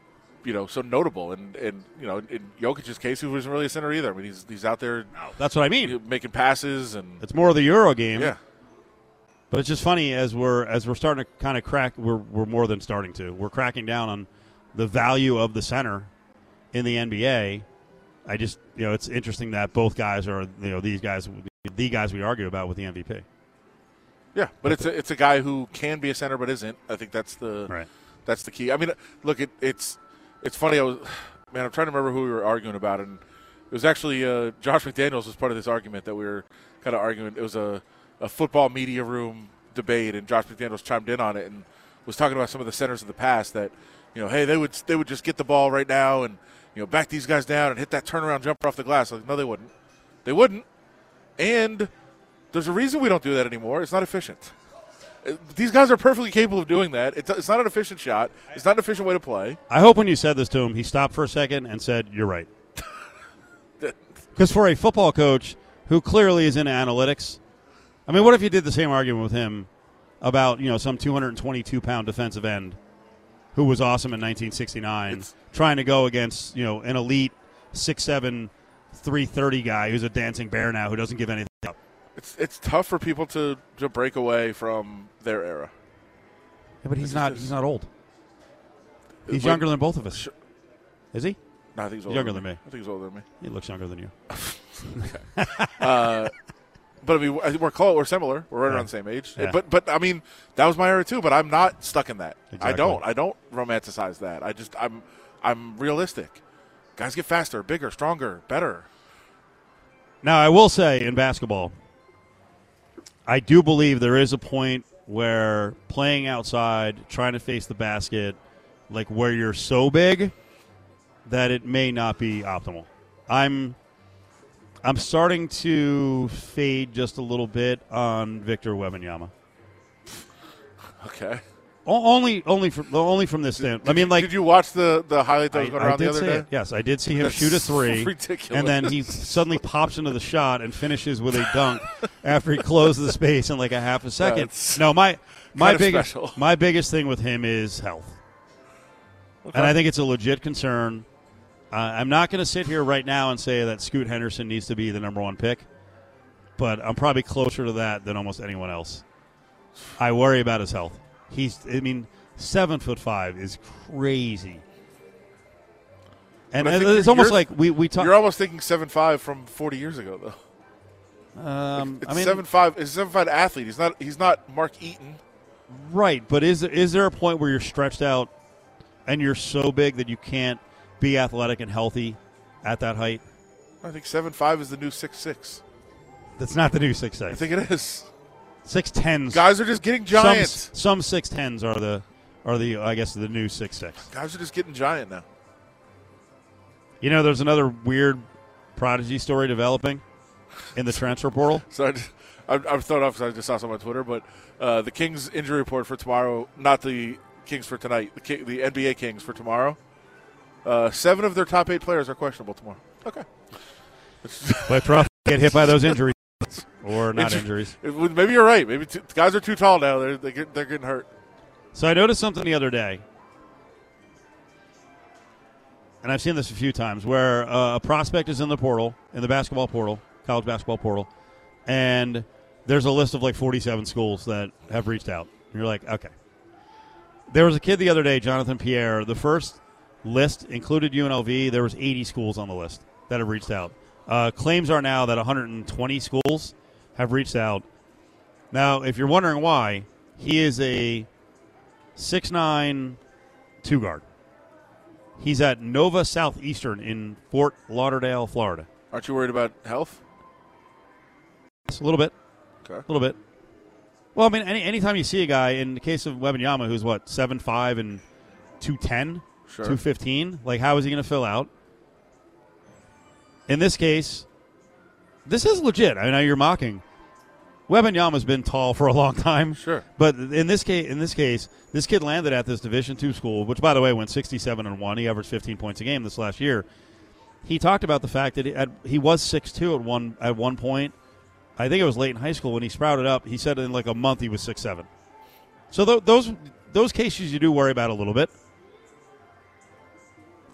[SPEAKER 2] you know so notable. And and you know in Jokic's case, he wasn't really a center either. I mean, he's he's out there.
[SPEAKER 1] That's what I mean.
[SPEAKER 2] Making passes and
[SPEAKER 1] it's more of the Euro game.
[SPEAKER 2] Yeah.
[SPEAKER 1] But it's just funny as we're as we're starting to kind of crack. We're we're more than starting to. We're cracking down on the value of the center in the NBA. I just you know it's interesting that both guys are you know these guys the guys we argue about with the MVP.
[SPEAKER 2] Yeah, but it's a, it's a guy who can be a center but isn't. I think that's the
[SPEAKER 1] right.
[SPEAKER 2] that's the key. I mean, look, it, it's it's funny. I was man, I'm trying to remember who we were arguing about, and it was actually uh, Josh McDaniels was part of this argument that we were kind of arguing. It was a a football media room debate, and Josh McDaniels chimed in on it and was talking about some of the centers of the past that you know, hey, they would they would just get the ball right now and you know back these guys down and hit that turnaround jumper off the glass. Like, no, they wouldn't. They wouldn't. And there's a reason we don't do that anymore. It's not efficient. Uh, These guys are perfectly capable of doing that. It's, it's not an efficient shot. It's not an efficient way to play.
[SPEAKER 1] I hope when you said this to him, he stopped for a second and said, "You're right." [LAUGHS] Because for a football coach who clearly is into analytics, I mean, what if you did the same argument with him about you know some 222 pound defensive end who was awesome in 1969,
[SPEAKER 2] It's-
[SPEAKER 1] trying to go against you know an elite six seven, 330 guy who's a dancing bear now who doesn't give anything up.
[SPEAKER 2] It's it's tough for people to, to break away from their era.
[SPEAKER 1] Yeah, but he's
[SPEAKER 2] It's
[SPEAKER 1] not.
[SPEAKER 2] just-
[SPEAKER 1] He's not old. He's
[SPEAKER 2] Wait,
[SPEAKER 1] younger than both of us.
[SPEAKER 2] Sure.
[SPEAKER 1] Is he?
[SPEAKER 2] No, I think he's
[SPEAKER 1] He's
[SPEAKER 2] older
[SPEAKER 1] younger than me.
[SPEAKER 2] I think he's older than me.
[SPEAKER 1] He looks younger than you. [LAUGHS]
[SPEAKER 2] Uh, but I mean, we're close. We're similar. We're right
[SPEAKER 1] Yeah.
[SPEAKER 2] around the same age.
[SPEAKER 1] Yeah.
[SPEAKER 2] But but I mean, that was my era too. But I'm not stuck in that. I don't. I don't romanticize that. I just I'm I'm realistic. Guys get faster, bigger, stronger, better.
[SPEAKER 1] Now, I will say in basketball, I do believe there is a point where playing outside, trying to face the basket, like where you're so big that it may not be optimal. I'm I'm starting to fade just a little bit on Victor Wembanyama.
[SPEAKER 2] Okay.
[SPEAKER 1] O- Only, only from only from this stand. I mean, like
[SPEAKER 2] did you watch the the highlight that
[SPEAKER 1] I,
[SPEAKER 2] was going
[SPEAKER 1] I
[SPEAKER 2] around the
[SPEAKER 1] did
[SPEAKER 2] other day?
[SPEAKER 1] it. Yes, I did see him
[SPEAKER 2] That's
[SPEAKER 1] shoot a three,
[SPEAKER 2] ridiculous.
[SPEAKER 1] and then he suddenly pops into the shot and finishes with a dunk after he closed the space in like a half a second.
[SPEAKER 2] That's
[SPEAKER 1] no, my my biggest
[SPEAKER 2] special.
[SPEAKER 1] my biggest thing with him is health, and I think it's a legit concern. Uh, I'm not going to sit here right now and say that Scoot Henderson needs to be the number one pick, but I'm probably closer to that than almost anyone else. I worry about his health. He's, I mean, seven foot five is crazy. And it's almost like we we talk.
[SPEAKER 2] You're almost thinking seven five from 40 years ago, though.
[SPEAKER 1] Um,
[SPEAKER 2] It's
[SPEAKER 1] I mean,
[SPEAKER 2] seven five. It's a seven five athlete. He's not. He's not Mark Eaton.
[SPEAKER 1] right? But is is there a point where you're stretched out and you're so big that you can't be athletic and healthy at that height?
[SPEAKER 2] I think seven five is the new six six.
[SPEAKER 1] That's not the new six six.
[SPEAKER 2] I think it is.
[SPEAKER 1] Six tens.
[SPEAKER 2] Guys are just getting giant.
[SPEAKER 1] some six tens are the are the I guess the new six six.
[SPEAKER 2] Guys are just getting giant now.
[SPEAKER 1] You know, there's another weird prodigy story developing in the [LAUGHS] transfer portal.
[SPEAKER 2] So I just, I'm, I'm thrown off because I just saw something on Twitter. But uh, the Kings injury report for tomorrow, not the Kings for tonight, the, Ki- the NBA Kings for tomorrow. Uh, seven of their top eight players are questionable tomorrow. Okay. [LAUGHS]
[SPEAKER 1] But get hit by those injuries or not
[SPEAKER 2] Inju-
[SPEAKER 1] injuries.
[SPEAKER 2] Maybe you're right. Maybe two, guys are too tall now. They're they get, they're getting hurt.
[SPEAKER 1] So I noticed something the other day, and I've seen this a few times, where uh, a prospect is in the portal, in the basketball portal, college basketball portal, and there's a list of like 47 schools that have reached out. And you're like, okay. There was a kid the other day, Jonathan Pierre. The first list included UNLV. There was 80 schools on the list that have reached out. Uh, claims are now that 120 schools have reached out. Now, if you're wondering why, he is a six nine two guard. He's at Nova Southeastern in Fort Lauderdale, Florida.
[SPEAKER 2] Aren't you worried about health?
[SPEAKER 1] It's a little bit,
[SPEAKER 2] Okay.
[SPEAKER 1] a little bit. Well, I mean, any anytime you see a guy, in the case of Wembanyama, who's what seven five and two ten,
[SPEAKER 2] Sure.
[SPEAKER 1] two fifteen, like how is he going to fill out? In this case, this is legit. I know you're mocking. Wembanyama's been tall for a long time.
[SPEAKER 2] Sure.
[SPEAKER 1] But in this case, in this case, this kid landed at this Division two school, which, by the way, went sixty-seven and one. He averaged fifteen points a game this last year. He talked about the fact that he, at, he was six two at one at one point. I think it was late in high school when he sprouted up. He said in like a month he was six seven. So th- those those cases you do worry about a little bit,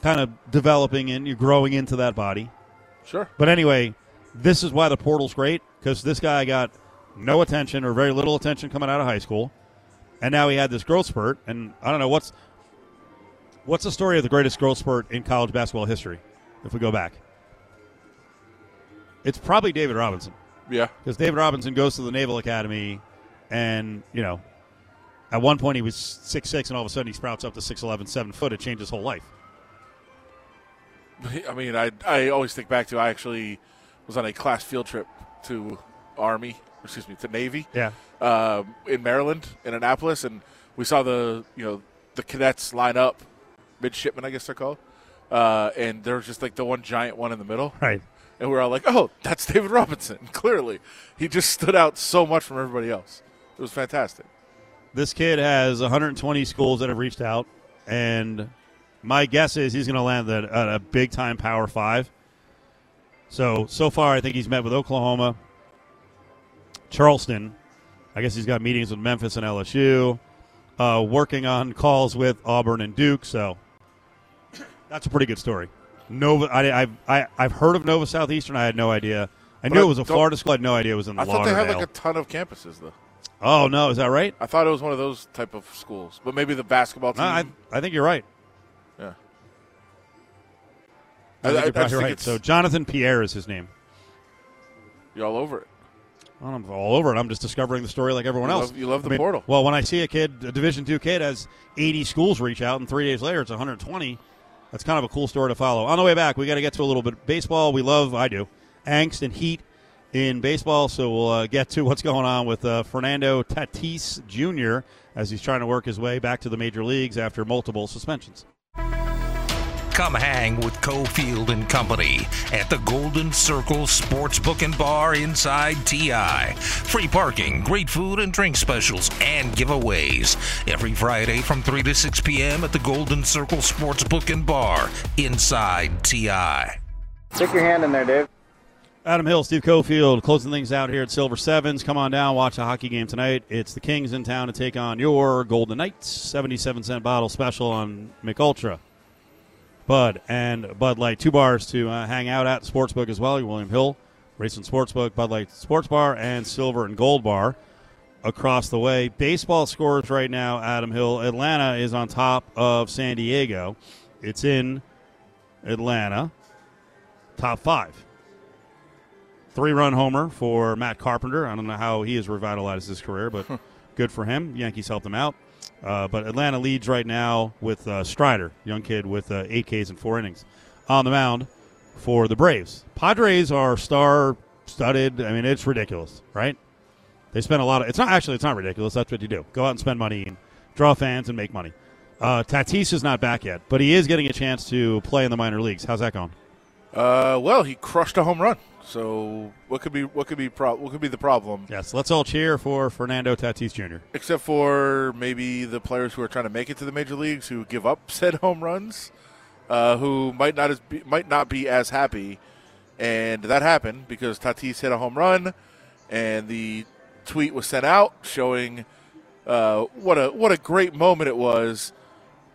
[SPEAKER 1] kind of developing and you're growing into that body.
[SPEAKER 2] Sure.
[SPEAKER 1] But anyway, this is why the portal's great because this guy got no attention or very little attention coming out of high school, and now he had this growth spurt. And I don't know what's what's the story of the greatest growth spurt in college basketball history. If we go back, it's probably David Robinson
[SPEAKER 2] Yeah.
[SPEAKER 1] because David Robinson goes to the Naval Academy, and you know, at one point he was six six, and all of a sudden he sprouts up to 6'11", 7 foot. It changed his whole life. [LAUGHS]
[SPEAKER 2] I mean, I I always think back to I actually was on a class field trip to Army, excuse me, to Navy.
[SPEAKER 1] Yeah.
[SPEAKER 2] um, in Maryland, in Annapolis, and we saw the you know the cadets line up, midshipmen, I guess they're called, uh, and there was just like the one giant one in the middle,
[SPEAKER 1] Right.
[SPEAKER 2] and we were all like, "Oh, that's David Robinson." [LAUGHS] Clearly, he just stood out so much from everybody else. It was fantastic.
[SPEAKER 1] This kid has 120 schools that have reached out, and my guess is he's going to land at, a big time Power Five. So so far, I think he's met with Oklahoma, Charleston. I guess he's got meetings with Memphis and LSU, uh, working on calls with Auburn and Duke. So that's a pretty good story. Nova, I, I've I, I've heard of Nova Southeastern. I had no idea. I
[SPEAKER 2] But
[SPEAKER 1] knew
[SPEAKER 2] I
[SPEAKER 1] it was a Florida school. I had no idea it was in the.
[SPEAKER 2] I thought they had like a ton of campuses though.
[SPEAKER 1] oh no, is that right?
[SPEAKER 2] I thought it was one of those type of schools, but maybe the basketball team.
[SPEAKER 1] No, I, I think you're right. I,
[SPEAKER 2] I-
[SPEAKER 1] think
[SPEAKER 2] I- I
[SPEAKER 1] you're probably
[SPEAKER 2] just think
[SPEAKER 1] right.
[SPEAKER 2] it's-
[SPEAKER 1] So Jonathan Pierre is his name.
[SPEAKER 2] You're all over it.
[SPEAKER 1] Well, I'm all over it. I'm just discovering the story like everyone
[SPEAKER 2] You
[SPEAKER 1] else.
[SPEAKER 2] love- you love the
[SPEAKER 1] I mean,
[SPEAKER 2] portal.
[SPEAKER 1] Well, when I see a kid, a Division two kid, has 80 schools reach out, and three days later it's 120. That's kind of a cool story to follow. On the way back, we got to get to a little bit of baseball. We love, I do, angst and heat in baseball. So we'll uh, get to what's going on with uh, Fernando Tatis Jr. as he's trying to work his way back to the major leagues after multiple suspensions.
[SPEAKER 3] Come hang with Cofield and Company at the Golden Circle Sportsbook and Bar inside TI. Free parking, great food and drink specials, and giveaways. Every Friday from 3 to 6 p.m. at the Golden Circle Sportsbook and Bar inside TI.
[SPEAKER 7] Stick your hand in there, Dave.
[SPEAKER 1] Adam Hill, Steve Cofield, closing things out here at Silver Sevens. Come on down, watch a hockey game tonight. It's the Kings in town to take on your Golden Knights. 77 cent bottle special on Mich Ultra. Bud and Bud Light, two bars to uh, hang out at Sportsbook as well. William Hill, Racing Sportsbook, Bud Light Sports Bar, and Silver and Gold Bar across the way. Baseball scores right now, Adam Hill. Atlanta is on top of San Diego. It's in Atlanta, top five three run homer for Matt Carpenter. I don't know how he has revitalized his career, but [LAUGHS] good for him. Yankees helped him out. Uh, but Atlanta leads right now with uh, Strider, young kid with uh, eight Ks and four innings, on the mound for the Braves. Padres are star studded. I mean, it's ridiculous, right? They spend a lot of. It's not actually. It's not ridiculous. That's what you do. Go out and spend money and draw fans and make money. Uh, Tatis is not back yet, but he is getting a chance to play in the minor leagues. How's that going?
[SPEAKER 2] Uh, well, he crushed a home run. So what could be what could be pro- what could be the problem?
[SPEAKER 1] Yes, let's all cheer for Fernando Tatis Jr.
[SPEAKER 2] Except for maybe the players who are trying to make it to the major leagues who give up [LAUGHS] said home runs, uh, who might not as be, might not be as happy, and that happened because Tatis hit a home run, and the tweet was sent out showing uh, what a what a great moment it was,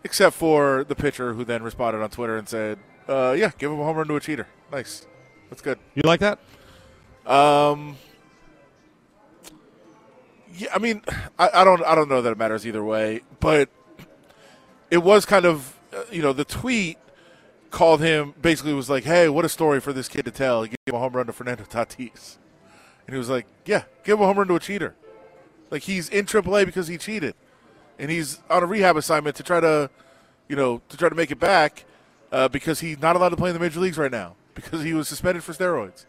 [SPEAKER 2] except for the pitcher who then responded on Twitter and said, uh, "Yeah, give him a home run to a cheater. Nice, that's good."
[SPEAKER 1] You like that?
[SPEAKER 2] Um, yeah, I mean, I, I don't, I don't know that it matters either way, but it was kind of, uh, you know, the tweet called him basically was like, "Hey, what a story for this kid to tell." He gave him a home run to Fernando Tatis, and he was like, "Yeah, give him a home run to a cheater." Like he's in AAA because he cheated, and he's on a rehab assignment to try to, you know, to try to make it back uh, because he's not allowed to play in the major leagues right now because he was suspended for steroids.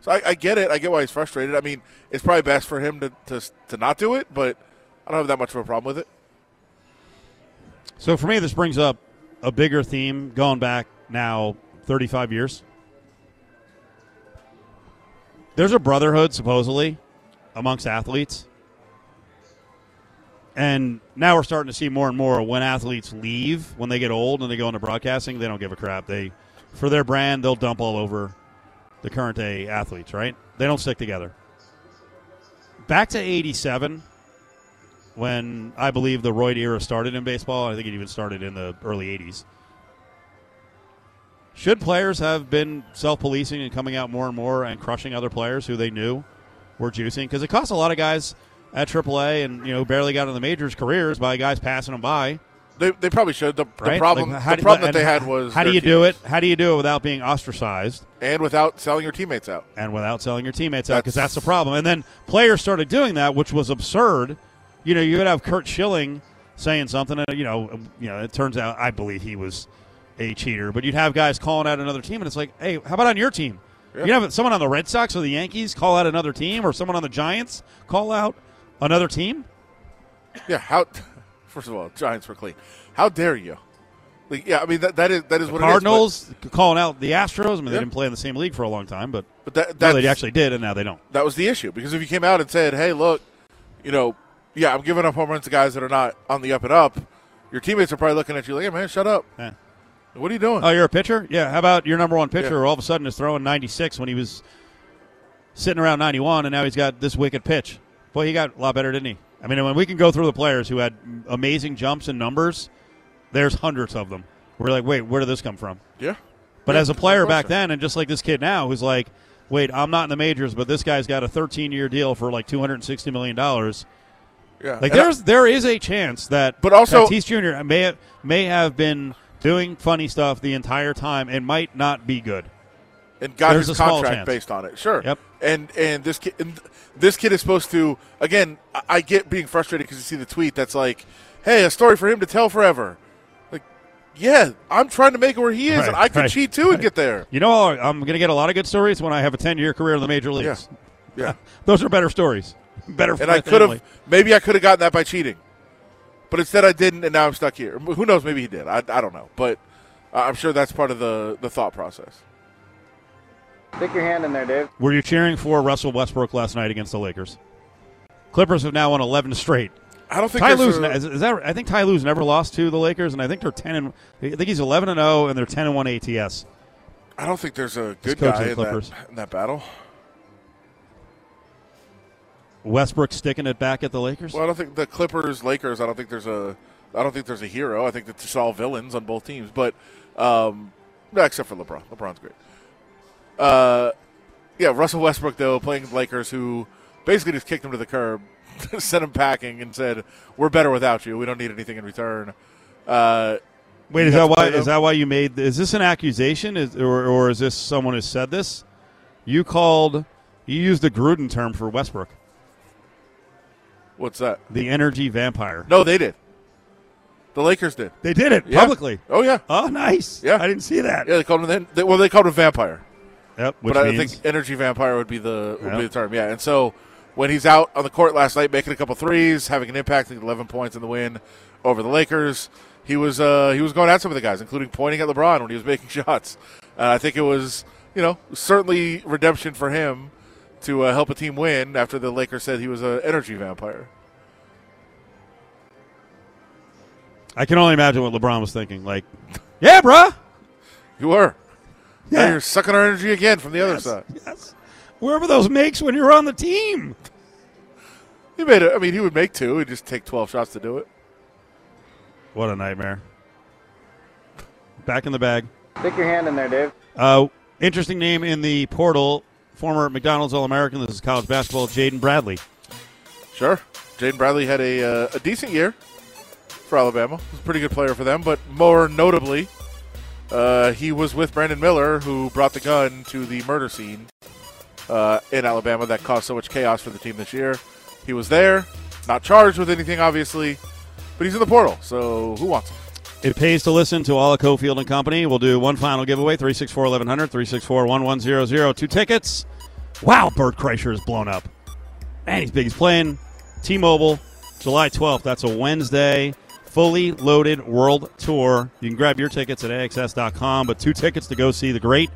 [SPEAKER 2] So I, I get it. I get why he's frustrated. I mean, it's probably best for him to, to to not do it, but I don't have that much of a problem with it.
[SPEAKER 1] So for me, this brings up a bigger theme going back now 35 years. There's a brotherhood, supposedly, amongst athletes. And now we're starting to see more and more when athletes leave, when they get old and they go into broadcasting, they don't give a crap. They, for their brand, they'll dump all over the current day athletes, right? They don't stick together. Back to 87, when I believe the Royd era started in baseball. I think it even started in the early 80s. Should players have been self policing and coming out more and more and crushing other players who they knew were juicing? Because it cost a lot of guys at AAA and you know barely got in the majors careers by guys passing them by.
[SPEAKER 2] They, they probably should. The, the problem
[SPEAKER 1] Like,
[SPEAKER 2] the
[SPEAKER 1] do-
[SPEAKER 2] problem that they had was
[SPEAKER 1] how do you do it? How do you do it without being ostracized?
[SPEAKER 2] and without selling your teammates out.
[SPEAKER 1] and without selling your teammates out because
[SPEAKER 2] That's-
[SPEAKER 1] that's the problem. And then players started doing that, which was absurd. You know, you would have Curt Schilling saying something, and you know, you know, it turns out I believe he was a cheater, but you'd have guys calling out another team, and it's like, hey, how about on your team?
[SPEAKER 2] Yeah.
[SPEAKER 1] You have someone on the Red Sox or the Yankees call out another team, or someone on the Giants call out another team.
[SPEAKER 2] Yeah. How? First of all, Giants were clean. How dare you? Like, yeah, I mean that, that is that is what
[SPEAKER 1] Cardinals calling out the Astros. I mean, they didn't play in the same league for a long time, but
[SPEAKER 2] but, but that
[SPEAKER 1] no, they actually did, and now they don't.
[SPEAKER 2] that was the issue because if you came out and said, "Hey, look, you know, yeah, I'm giving up home runs to guys that are not on the up and up. Your teammates are probably looking at you like, "Hey, man, shut up!
[SPEAKER 1] Yeah.
[SPEAKER 2] What are you doing?"
[SPEAKER 1] Oh, you're a pitcher? Yeah. How about your number one pitcher?
[SPEAKER 2] Yeah.
[SPEAKER 1] All of a sudden is throwing 96 when he was sitting around 91, and now he's got this wicked pitch. Boy, he got a lot better, didn't he? I mean, when we can go through the players who had amazing jumps and numbers, there's hundreds of them. We're like, wait, where did this come from?
[SPEAKER 2] yeah,
[SPEAKER 1] But
[SPEAKER 2] Yeah,
[SPEAKER 1] as a player back then, and just like this kid now, who's like, wait, I'm not in the majors, but this guy's got a 13 year deal for like 260 million dollars.
[SPEAKER 2] yeah.
[SPEAKER 1] Like
[SPEAKER 2] And I-
[SPEAKER 1] there's there is a chance that
[SPEAKER 2] But also-
[SPEAKER 1] Tatis Jr. may have, may have been doing funny stuff the entire time and might not be good.
[SPEAKER 2] and got
[SPEAKER 1] There's
[SPEAKER 2] his contract based on it. Sure.
[SPEAKER 1] Yep.
[SPEAKER 2] And and this kid, and this kid is supposed to. Again, I- get being frustrated because you see the tweet that's like, "Hey, a story for him to tell forever." Like, yeah, I'm trying to make it where he is,
[SPEAKER 1] Right,
[SPEAKER 2] and I could
[SPEAKER 1] right,
[SPEAKER 2] cheat too and get there.
[SPEAKER 1] You know, I'm going to get a lot of good stories when I have a 10 year career in the major leagues.
[SPEAKER 2] Yeah. [LAUGHS]
[SPEAKER 1] Those are better stories. Better for
[SPEAKER 2] And I could have, maybe I could have gotten that by cheating, but instead I didn't, and now I'm stuck here. Who knows? Maybe he did. I, I don't know, but uh, I'm sure that's part of the the thought process.
[SPEAKER 7] Stick your hand in there, Dave.
[SPEAKER 1] Were you cheering for Russell Westbrook last night against the Lakers? Clippers have now won 11 straight.
[SPEAKER 2] I don't think
[SPEAKER 1] Ty
[SPEAKER 2] there's
[SPEAKER 1] Lue's
[SPEAKER 2] a-
[SPEAKER 1] is, is that I think Ty Lue's never lost to the Lakers, and I think they're 10 and I think he's 11 and 0, and they're 10 and 1 ATS.
[SPEAKER 2] I don't think there's a good
[SPEAKER 1] coach
[SPEAKER 2] guy
[SPEAKER 1] the
[SPEAKER 2] in
[SPEAKER 1] Clippers.
[SPEAKER 2] that, in that battle.
[SPEAKER 1] Westbrook sticking it back at the Lakers.
[SPEAKER 2] Well, I don't think the Clippers, Lakers. I don't think there's a. I don't think there's a hero. I think it's just all villains on both teams. But um, no, except for LeBron. LeBron's great. Uh, yeah, Russell Westbrook though playing the Lakers, who basically just kicked him to the curb, [LAUGHS] sent him packing, and said, "We're better without you. We don't need anything in return." Uh,
[SPEAKER 1] Wait, is that why? Is that why you made? Is this an accusation, is, or, or is this someone who said this? You called. You used the Gruden term for Westbrook,
[SPEAKER 2] What's that?
[SPEAKER 1] the energy vampire.
[SPEAKER 2] No, they did. The Lakers did.
[SPEAKER 1] They did it
[SPEAKER 2] Yeah.
[SPEAKER 1] publicly.
[SPEAKER 2] Oh yeah,
[SPEAKER 1] Oh, nice.
[SPEAKER 2] Yeah.
[SPEAKER 1] I didn't see that.
[SPEAKER 2] yeah. They called him. They, well, they called him vampire.
[SPEAKER 1] Yep. Which
[SPEAKER 2] but I
[SPEAKER 1] means
[SPEAKER 2] think energy vampire would be the would
[SPEAKER 1] Yeah.
[SPEAKER 2] be the term. Yeah, and so when he's out on the court last night, making a couple threes, having an impact, think eleven points in the win over the Lakers. He was uh, he was going at some of the guys, including pointing at LeBron when he was [LAUGHS] making shots. Uh, I think it was you know certainly redemption for him to uh, help a team win after the Lakers said he was an energy vampire.
[SPEAKER 1] I can only imagine what LeBron was thinking. Like, yeah, bruh.
[SPEAKER 2] You were. Now
[SPEAKER 1] Yeah.
[SPEAKER 2] you're sucking our energy again from the other
[SPEAKER 1] Yes,
[SPEAKER 2] side.
[SPEAKER 1] Yes. Wherever those makes when you're on the team.
[SPEAKER 2] He made it. I mean, he would make two. He'd just take twelve shots to do it.
[SPEAKER 1] What a nightmare. Back in the bag.
[SPEAKER 7] Stick your hand in there, Dave.
[SPEAKER 1] Uh, interesting name in the portal. Former McDonald's All American. This is college basketball. Jaden Bradley.
[SPEAKER 2] Sure. Jaden Bradley had a, uh, a decent year for Alabama. He's a pretty good player for them, but more notably, uh, he was with Brandon Miller, who brought the gun to the murder scene uh, in Alabama that caused so much chaos for the team this year. He was there, not charged with anything, obviously, but he's in the portal, so who wants him?
[SPEAKER 1] It pays to listen to all of Cofield and Company. We'll do one final giveaway 364 1100, 364 1100. Two tickets. Wow, Bert Kreischer is blown up. Man, he's big. He's playing T Mobile July 12th. That's a Wednesday. Fully loaded world tour. You can grab your tickets at AXS.com, but two tickets to go see the great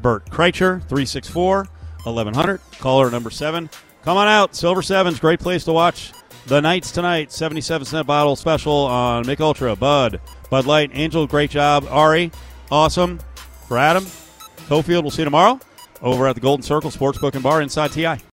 [SPEAKER 1] Bert Kreischer, 364 1100. Caller number seven. Come on out. Silver Sevens, great place to watch the Knights tonight. 77 cent bottle special on Mich Ultra, Bud, Bud Light, Angel, great job. Ari, awesome. For Adam, Cofield, we'll see you tomorrow over at the Golden Circle Sportsbook and Bar inside TI.